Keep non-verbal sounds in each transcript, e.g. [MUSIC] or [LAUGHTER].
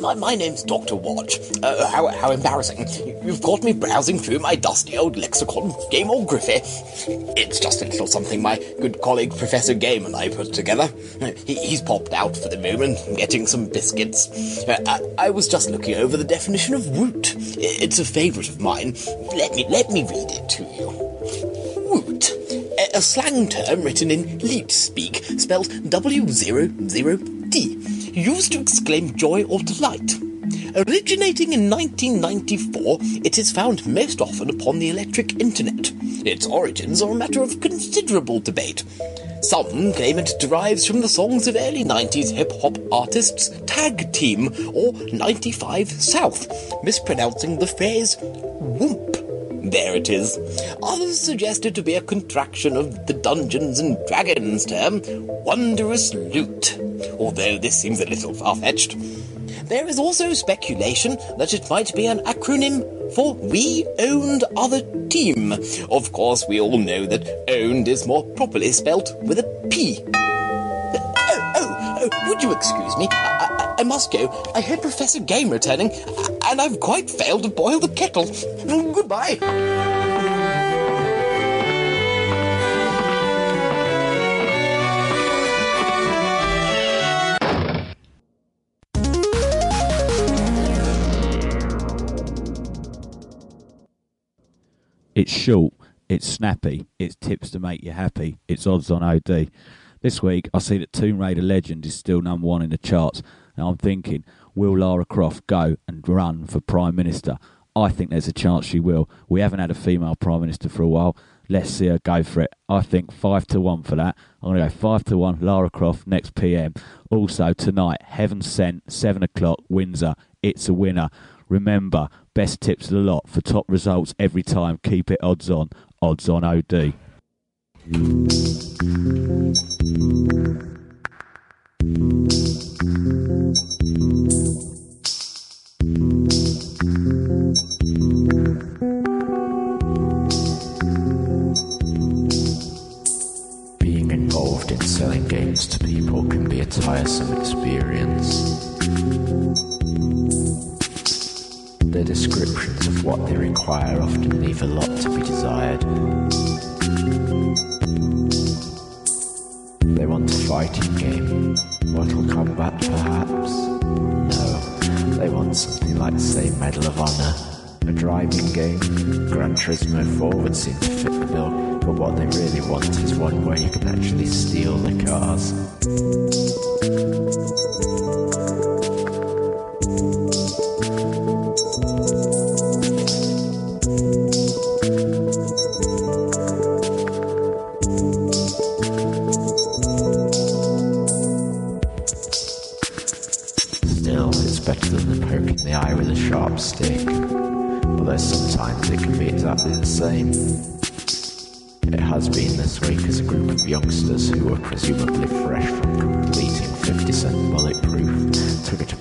My, my, name's Dr. Watch. Uh, how, how embarrassing. You've caught me browsing through my dusty old lexicon, Griffey. It's just a little something my good colleague Professor Game and I put together. He, he's popped out for the moment, getting some biscuits. Uh, I, I was just looking over the definition of woot. It's a favourite of mine. Let me, let me read it to you. Woot a- a slang term written in leet speak, spelled W00T, used to exclaim joy or delight. Originating in 1994, it is found most often upon the electric internet. Its origins are a matter of considerable debate. Some claim it derives from the songs of early 90s hip hop artists Tag Team or 95 South, mispronouncing the phrase whoomp. There it is. Others suggest it to be a contraction of the Dungeons and Dragons term, wondrous loot, although this seems a little far-fetched. There is also speculation that it might be an acronym for We Owned Other Team. Of course, we all know that owned is more properly spelt with a P. Oh, oh, oh, would you excuse me? I, I, I must go. I heard Professor Game returning, and I've quite failed to boil the kettle. Goodbye. It's short, it's snappy, it's tips to make you happy, it's odds on OD. This week, I see that Tomb Raider Legend is still number one in the charts, and I'm thinking, will Lara Croft go and run for Prime Minister? I think there's a chance she will. We haven't had a female Prime Minister for a while. Let's see her go for it. I think five to one for that. I'm going to go five to one, Lara Croft next PM. Also, tonight, Heaven Sent, 7 o'clock, Windsor. It's a winner. Remember, best tips of the lot for top results every time. Keep it odds on. Odds on OD. Being involved in selling games to people can be a tiresome experience. The descriptions of what they require often leave a lot to be desired. They want a fighting game. Mortal Kombat, perhaps? No, they want something like same Medal of Honor. A driving game. Gran Turismo 4 would seem to fit the bill, but what they really want is one where you can actually steal the cars.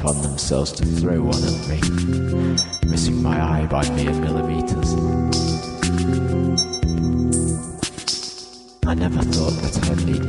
Upon themselves to throw one at me, missing my eye by mere millimeters. I never thought that I'd need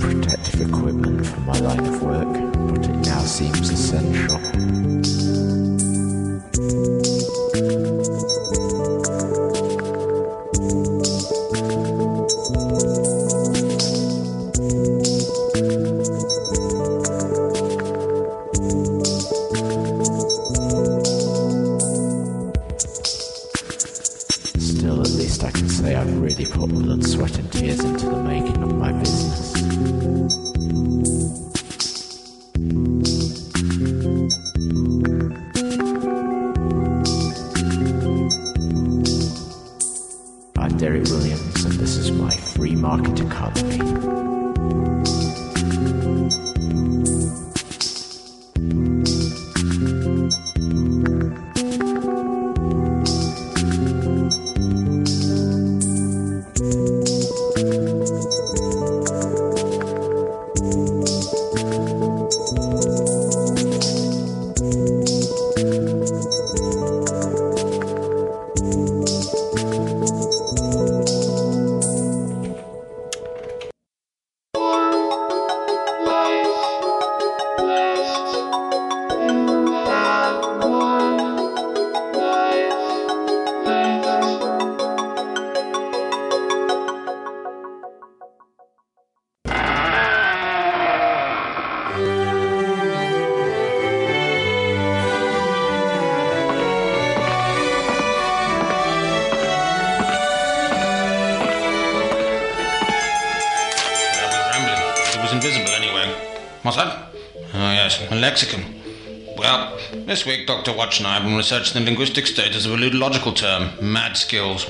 this week Dr. Watch and I have been researching the linguistic status of a ludological term, mad skills.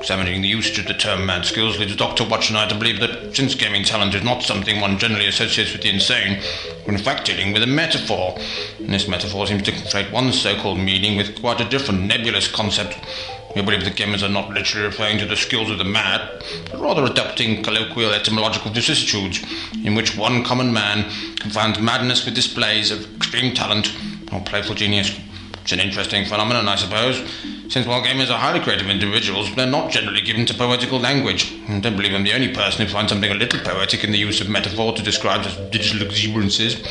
Examining the usage of the term mad skills leads Dr. Watch to believe that since gaming talent is not something one generally associates with the insane, we're in fact dealing with a metaphor. And this metaphor seems to conflate one so called meaning with quite a different nebulous concept. We believe the gamers are not literally referring to the skills of the mad, but rather adopting colloquial etymological vicissitudes, in which one common man confounds madness with displays of extreme talent playful genius. It's an interesting phenomenon, I suppose, since while gamers are highly creative individuals, they're not generally given to poetical language. I don't believe I'm the only person who finds something a little poetic in the use of metaphor to describe such digital exuberances.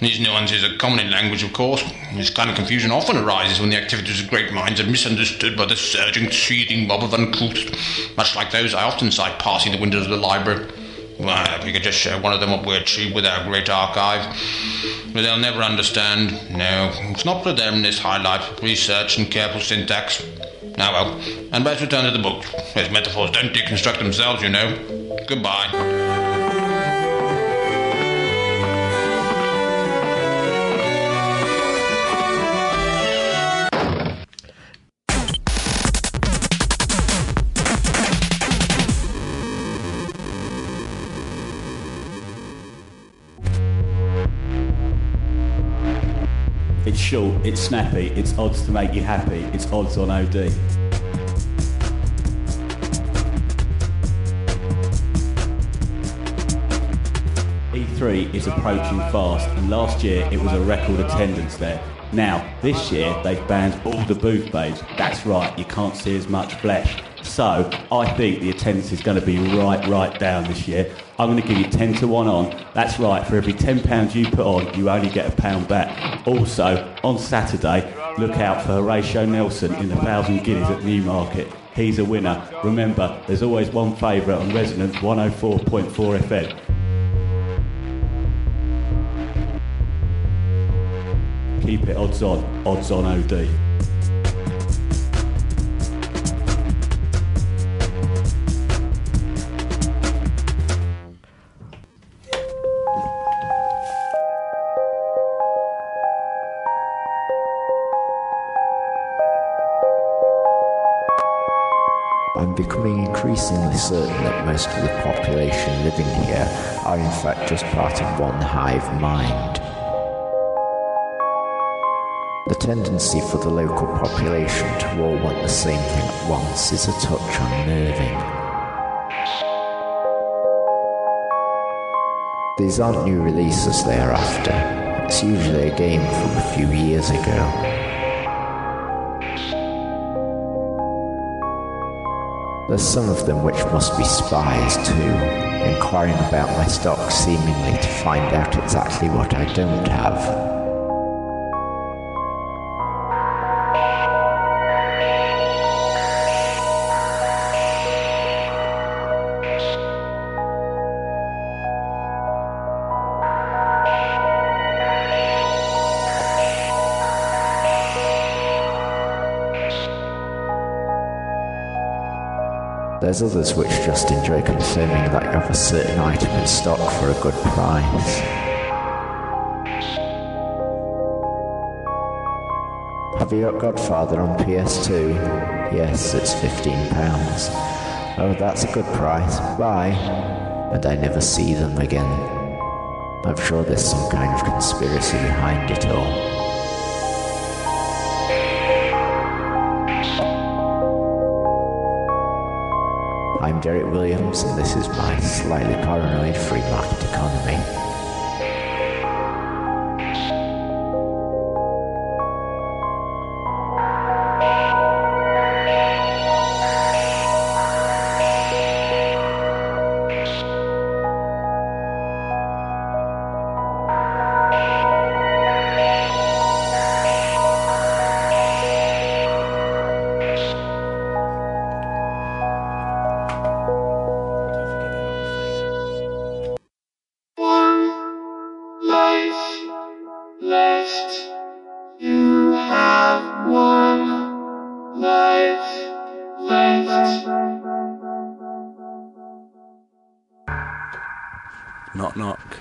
These nuances are common in language, of course. This kind of confusion often arises when the activities of great minds are misunderstood by the surging, seething mob of uncouth, much like those I often sight passing the windows of the library. Well, if we could just show one of them what we achieved with our great archive. But they'll never understand. No, it's not for them, this high life, research and careful syntax. Now well, and let's return to the book. Those metaphors don't deconstruct themselves, you know. Goodbye. Short, it's snappy, it's odds to make you happy, it's odds on OD. E3 is approaching fast, and last year it was a record attendance there. Now, this year they've banned all the booth babes. That's right, you can't see as much flesh. So, I think the attendance is going to be right, right down this year. I'm going to give you 10 to 1 on. That's right, for every £10 you put on, you only get a pound back. Also, on Saturday, look out for Horatio Nelson in the 1,000 guineas at Newmarket. He's a winner. Remember, there's always one favourite on Resonance 104.4 FM. Keep it odds on, odds on OD. Certain that most of the population living here are in fact just part of one hive mind. The tendency for the local population to all want the same thing at once is a touch unnerving. These aren't new releases they are after. It's usually a game from a few years ago. There's some of them which must be spies too, inquiring about my stock seemingly to find out exactly what I don't have. There's others which just enjoy confirming that you have a certain item in stock for a good price. Have you got Godfather on PS2? Yes, it's £15. Oh, that's a good price. Bye. And I never see them again. I'm sure there's some kind of conspiracy behind it all. I'm Derek Williams, and this is my slightly paranoid free market economy. Knock knock.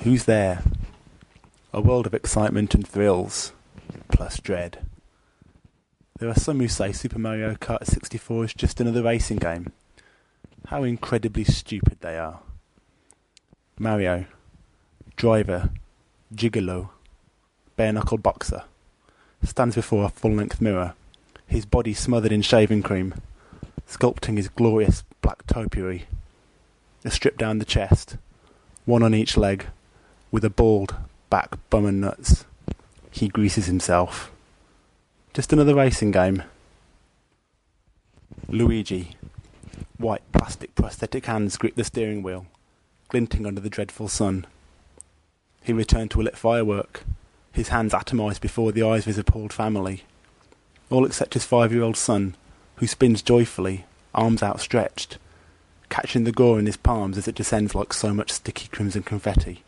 Who's there? A world of excitement and thrills, plus dread. There are some who say Super Mario Kart 64 is just another racing game. How incredibly stupid they are. Mario, driver, gigolo, bare knuckle boxer, stands before a full length mirror, his body smothered in shaving cream, sculpting his glorious black topiary. A strip down the chest, one on each leg, with a bald back, bum and nuts. He greases himself. Just another racing game. Luigi. White plastic prosthetic hands grip the steering wheel, glinting under the dreadful sun. He returned to a lit firework, his hands atomized before the eyes of his appalled family. All except his five year old son, who spins joyfully, arms outstretched, catching the gore in his palms as it descends like so much sticky crimson confetti.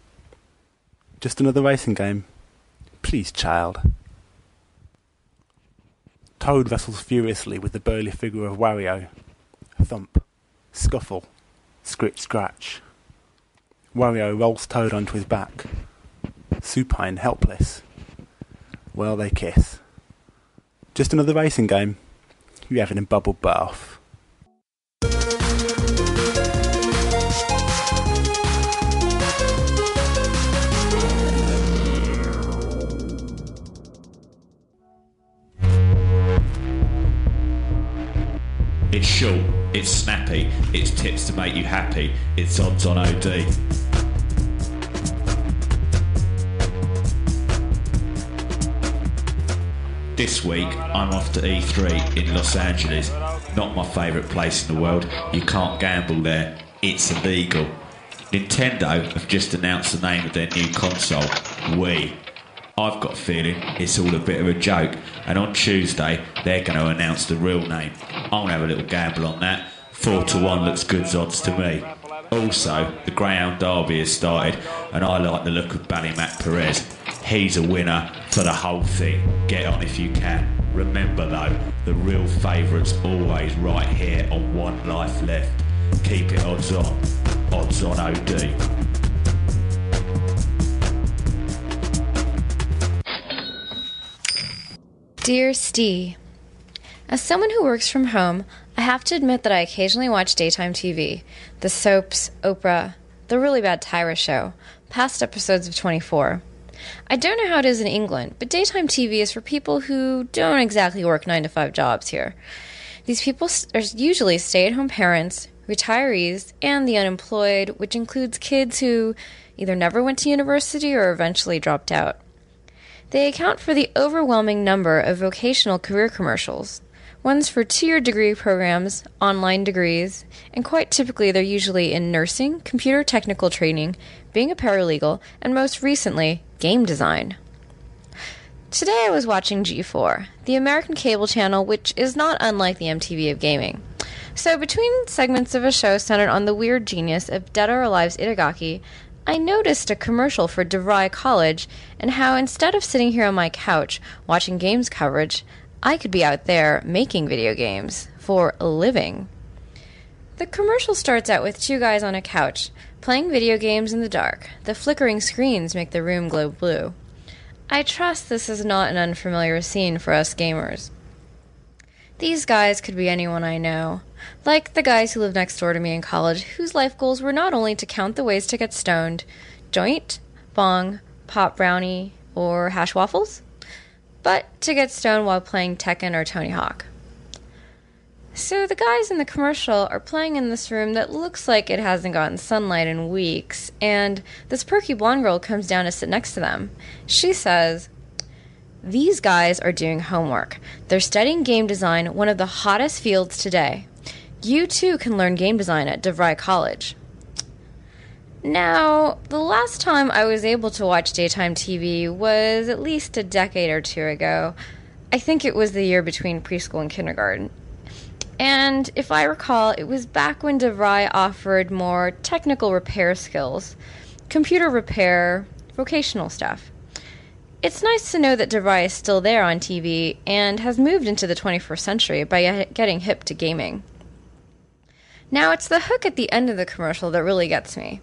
Just another racing game. Please, child. Toad wrestles furiously with the burly figure of Wario. Thump, scuffle, scritch scratch. Wario rolls Toad onto his back. Supine, helpless. Well, they kiss. Just another racing game. You having a bubble bath. It's short, it's snappy, it's tips to make you happy, it's odds on OD. This week, I'm off to E3 in Los Angeles. Not my favourite place in the world. You can't gamble there, it's illegal. Nintendo have just announced the name of their new console, Wii. I've got a feeling it's all a bit of a joke, and on Tuesday they're going to announce the real name. To have a little gamble on that. Four to one looks good odds to me. Also, the Greyhound Derby has started, and I like the look of Ballymac Perez. He's a winner for the whole thing. Get on if you can. Remember though, the real favourite's always right here on One Life Left. Keep it odds on. Odds on OD. Dear Ste, As someone who works from home, I have to admit that I occasionally watch daytime TV, the soaps, Oprah, the really bad Tyra show, past episodes of 24. I don't know how it is in England, but daytime TV is for people who don't exactly work 9 to 5 jobs here. These people are usually stay at home parents, retirees, and the unemployed, which includes kids who either never went to university or eventually dropped out. They account for the overwhelming number of vocational career commercials. One's for two year degree programs, online degrees, and quite typically they're usually in nursing, computer technical training, being a paralegal, and most recently, game design. Today I was watching G4, the American cable channel, which is not unlike the MTV of gaming. So, between segments of a show centered on the weird genius of Dead or Alive's Itagaki, I noticed a commercial for DeVry College and how instead of sitting here on my couch watching games coverage, I could be out there making video games for a living. The commercial starts out with two guys on a couch playing video games in the dark. The flickering screens make the room glow blue. I trust this is not an unfamiliar scene for us gamers. These guys could be anyone I know, like the guys who lived next door to me in college, whose life goals were not only to count the ways to get stoned joint, bong, pop brownie, or hash waffles, but to get stoned while playing Tekken or Tony Hawk. So the guys in the commercial are playing in this room that looks like it hasn't gotten sunlight in weeks, and this perky blonde girl comes down to sit next to them. She says, these guys are doing homework. They're studying game design, one of the hottest fields today. You too can learn game design at DeVry College. Now, the last time I was able to watch daytime TV was at least a decade or two ago. I think it was the year between preschool and kindergarten. And if I recall, it was back when DeVry offered more technical repair skills, computer repair, vocational stuff. It's nice to know that DeVry is still there on TV and has moved into the 21st century by getting hip to gaming. Now, it's the hook at the end of the commercial that really gets me.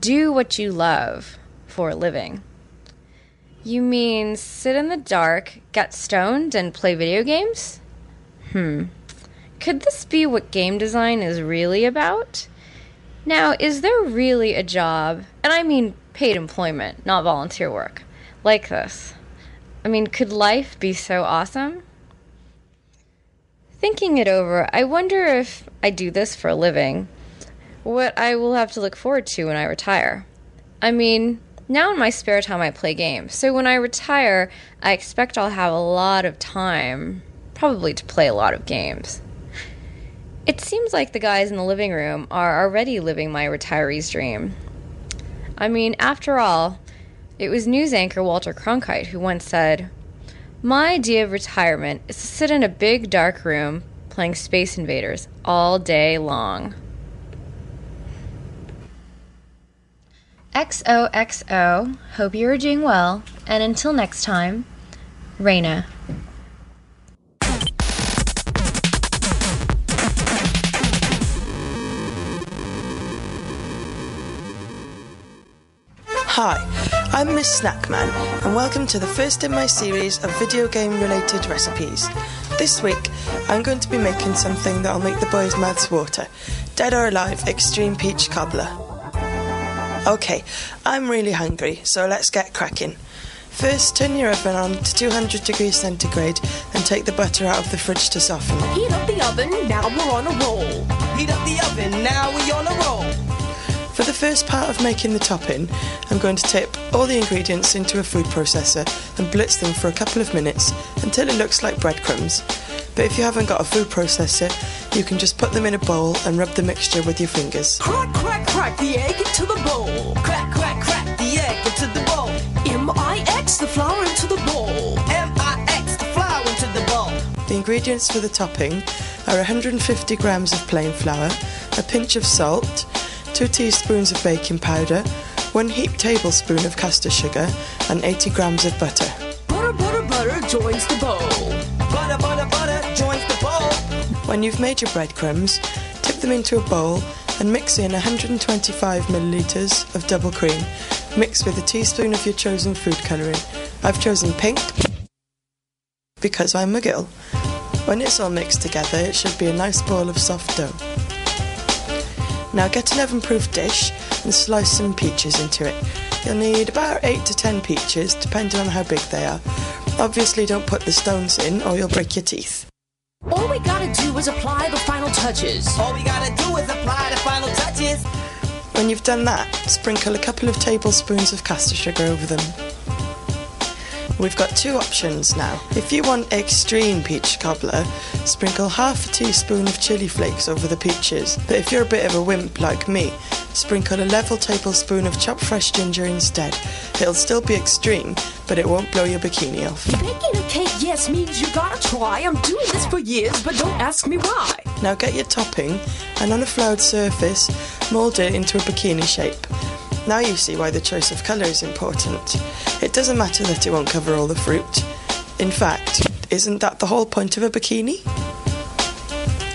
Do what you love for a living. You mean sit in the dark, get stoned, and play video games? Hmm. Could this be what game design is really about? Now, is there really a job, and I mean paid employment, not volunteer work, like this. I mean, could life be so awesome? Thinking it over, I wonder if I do this for a living, what I will have to look forward to when I retire. I mean, now in my spare time I play games, so when I retire, I expect I'll have a lot of time, probably to play a lot of games. It seems like the guys in the living room are already living my retiree's dream. I mean, after all, it was news anchor Walter Cronkite who once said, My idea of retirement is to sit in a big dark room playing Space Invaders all day long. XOXO, hope you are doing well, and until next time, Raina. Hi, I'm Miss Snackman, and welcome to the first in my series of video game related recipes. This week, I'm going to be making something that'll make the boys' mouths water Dead or Alive Extreme Peach Cobbler. Okay, I'm really hungry, so let's get cracking. First, turn your oven on to 200 degrees centigrade and take the butter out of the fridge to soften. Heat up the oven, now we're on a roll. Heat up the oven, now we're on a roll. For the first part of making the topping, I'm going to tip all the ingredients into a food processor and blitz them for a couple of minutes until it looks like breadcrumbs. But if you haven't got a food processor, you can just put them in a bowl and rub the mixture with your fingers. Crack, crack, crack the egg into the bowl. Crack, crack, crack the egg into the bowl. M-I-X the flour into the bowl. M-I-X the flour into the bowl. The ingredients for the topping are 150 grams of plain flour, a pinch of salt, 2 teaspoons of baking powder, 1 heaped tablespoon of caster sugar, and 80 grams of butter. Butter, butter, butter joins the bowl. Butter, butter, butter joins the bowl. When you've made your breadcrumbs, tip them into a bowl and mix in 125 millilitres of double cream, mixed with a teaspoon of your chosen food colouring. I've chosen pink because I'm a girl. When it's all mixed together, it should be a nice ball of soft dough. Now get an oven proof dish and slice some peaches into it. You'll need about 8 to 10 peaches, depending on how big they are. Obviously, don't put the stones in or you'll break your teeth. All we gotta do is apply the final touches. All we gotta do is apply the final touches. When you've done that, sprinkle a couple of tablespoons of caster sugar over them. We've got two options now. If you want extreme peach cobbler, sprinkle half a teaspoon of chili flakes over the peaches. But if you're a bit of a wimp like me, sprinkle a level tablespoon of chopped fresh ginger instead. It'll still be extreme, but it won't blow your bikini off. Baking a cake, yes, means you gotta try. I'm doing this for years, but don't ask me why. Now get your topping and on a floured surface, mould it into a bikini shape. Now you see why the choice of colour is important. It doesn't matter that it won't cover all the fruit. In fact, isn't that the whole point of a bikini?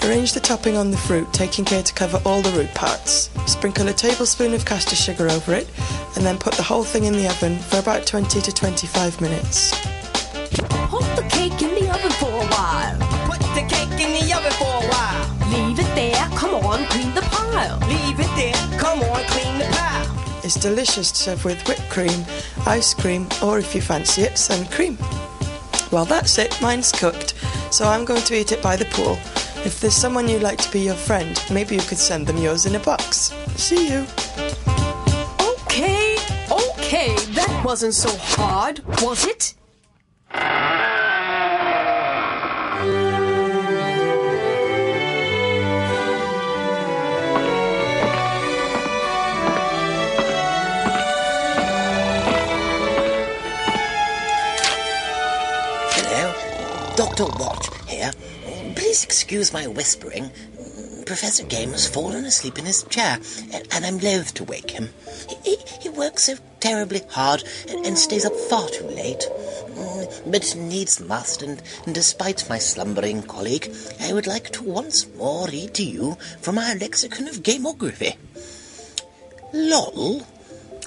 Arrange the topping on the fruit, taking care to cover all the root parts. Sprinkle a tablespoon of caster sugar over it, and then put the whole thing in the oven for about 20 to 25 minutes. Hold the cake in the oven for a while. Put the cake in the oven for a while. Leave it there. Come on, clean the pile. Leave it there. Come on, clean the pile. It's delicious to serve with whipped cream, ice cream, or if you fancy it, sun cream. Well, that's it, mine's cooked, so I'm going to eat it by the pool. If there's someone you'd like to be your friend, maybe you could send them yours in a box. See you. Okay, okay, that wasn't so hard, was it? Dr. Watch here. Please excuse my whispering. Professor Game has fallen asleep in his chair, and, I'm loath to wake him. He, he works so terribly hard and, stays up far too late. But needs must, and despite my slumbering colleague, I would like to once more read to you from our lexicon of gamography. LOL,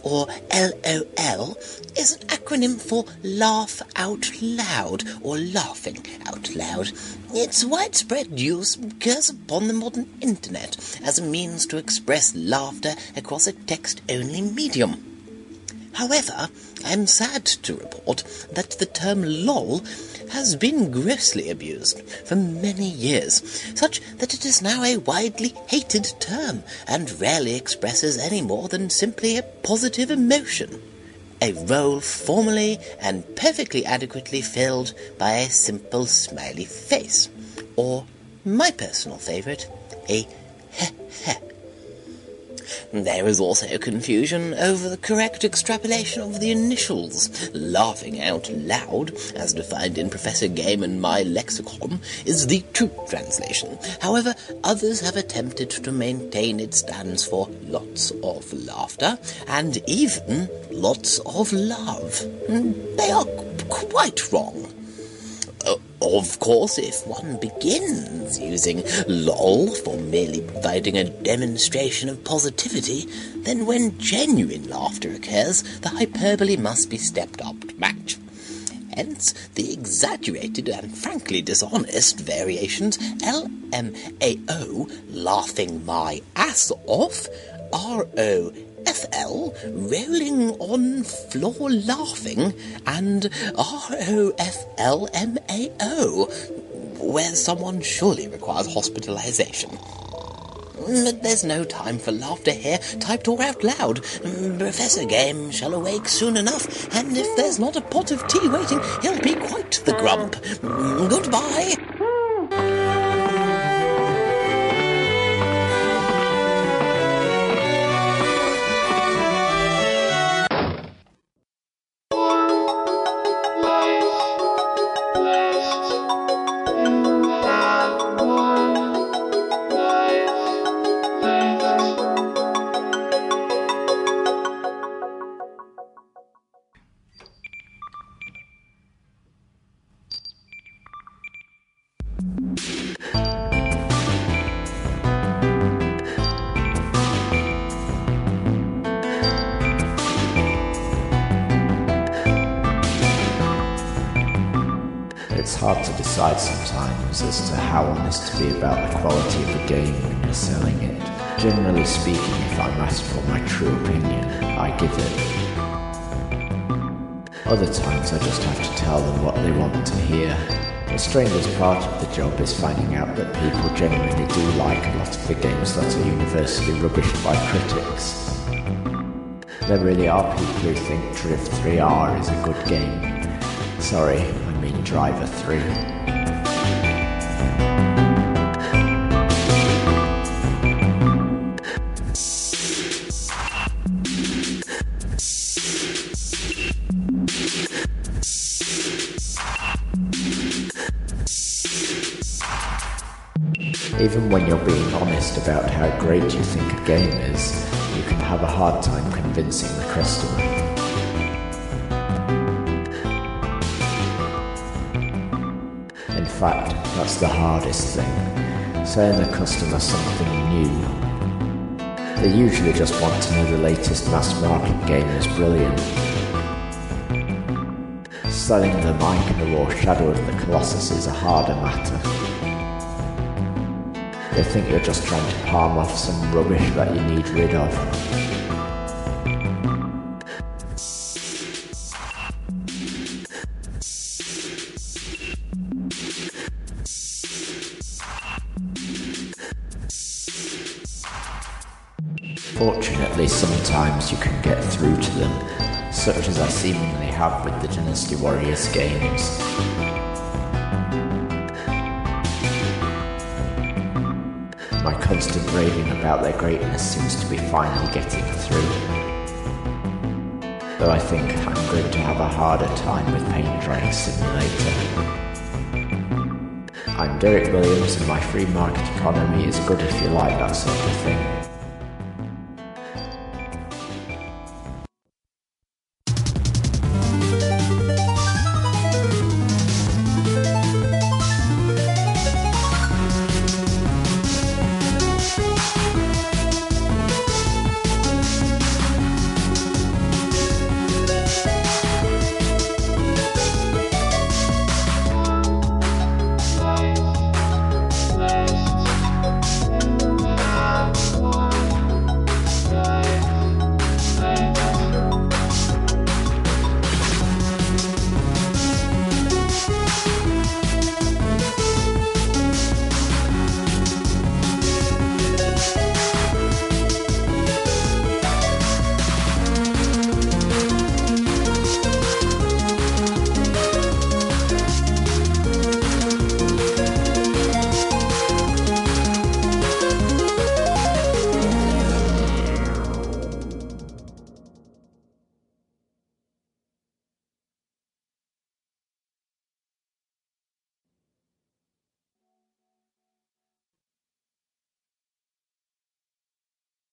or LOL, is an acronym for Laugh Out Loud, or Laughing Out Loud. Its widespread use occurs upon the modern internet as a means to express laughter across a text-only medium. However, I'm sad to report that the term lol has been grossly abused for many years, such that it is now a widely hated term and rarely expresses any more than simply a positive emotion. A role formally and perfectly adequately filled by a simple smiley face, or my personal favourite, a [LAUGHS] heh heh. There is also confusion over the correct extrapolation of the initials. Laughing out loud, as defined in Professor Game and my lexicon, is the true translation. However, others have attempted to maintain it stands for lots of laughter and even lots of love. Hmm, they are quite wrong. Of course, if one begins using lol for merely providing a demonstration of positivity, then when genuine laughter occurs, the hyperbole must be stepped up to match. Hence, the exaggerated and frankly dishonest variations LMAO, laughing my ass off, RO FL, rolling on floor laughing, and ROFLMAO, where someone surely requires hospitalization. But there's no time for laughter here, typed or out loud. Professor Game shall awake soon enough, and if there's not a pot of tea waiting, he'll be quite the grump. Goodbye. It's hard to decide sometimes as to how honest to be about the quality of a game when you're selling it. Generally speaking, if I'm asked for my true opinion, I give it. Other times I just have to tell them what they want to hear. The strangest part of the job is finding out that people genuinely do like a lot of the games that are universally rubbished by critics. There really are people who think Drift 3R is a good game. Sorry, I mean Driver 3. Even when you're being honest about how great you think a game is, you can have a hard time convincing the customer. In fact, that's the hardest thing. Selling a customer something new. They usually just want to know the latest mass market game is brilliant. Selling them Iconor or Shadow of the Colossus is a harder matter. They think you're just trying to palm off some rubbish that you need rid of. Fortunately, sometimes you can get through to them, such as I seemingly have with the Dynasty Warriors games. My constant raving about their greatness seems to be finally getting through. Though I think I'm going to have a harder time with Paint Drying Simulator. I'm Derek Williams and my free market economy is good if you like that sort of thing.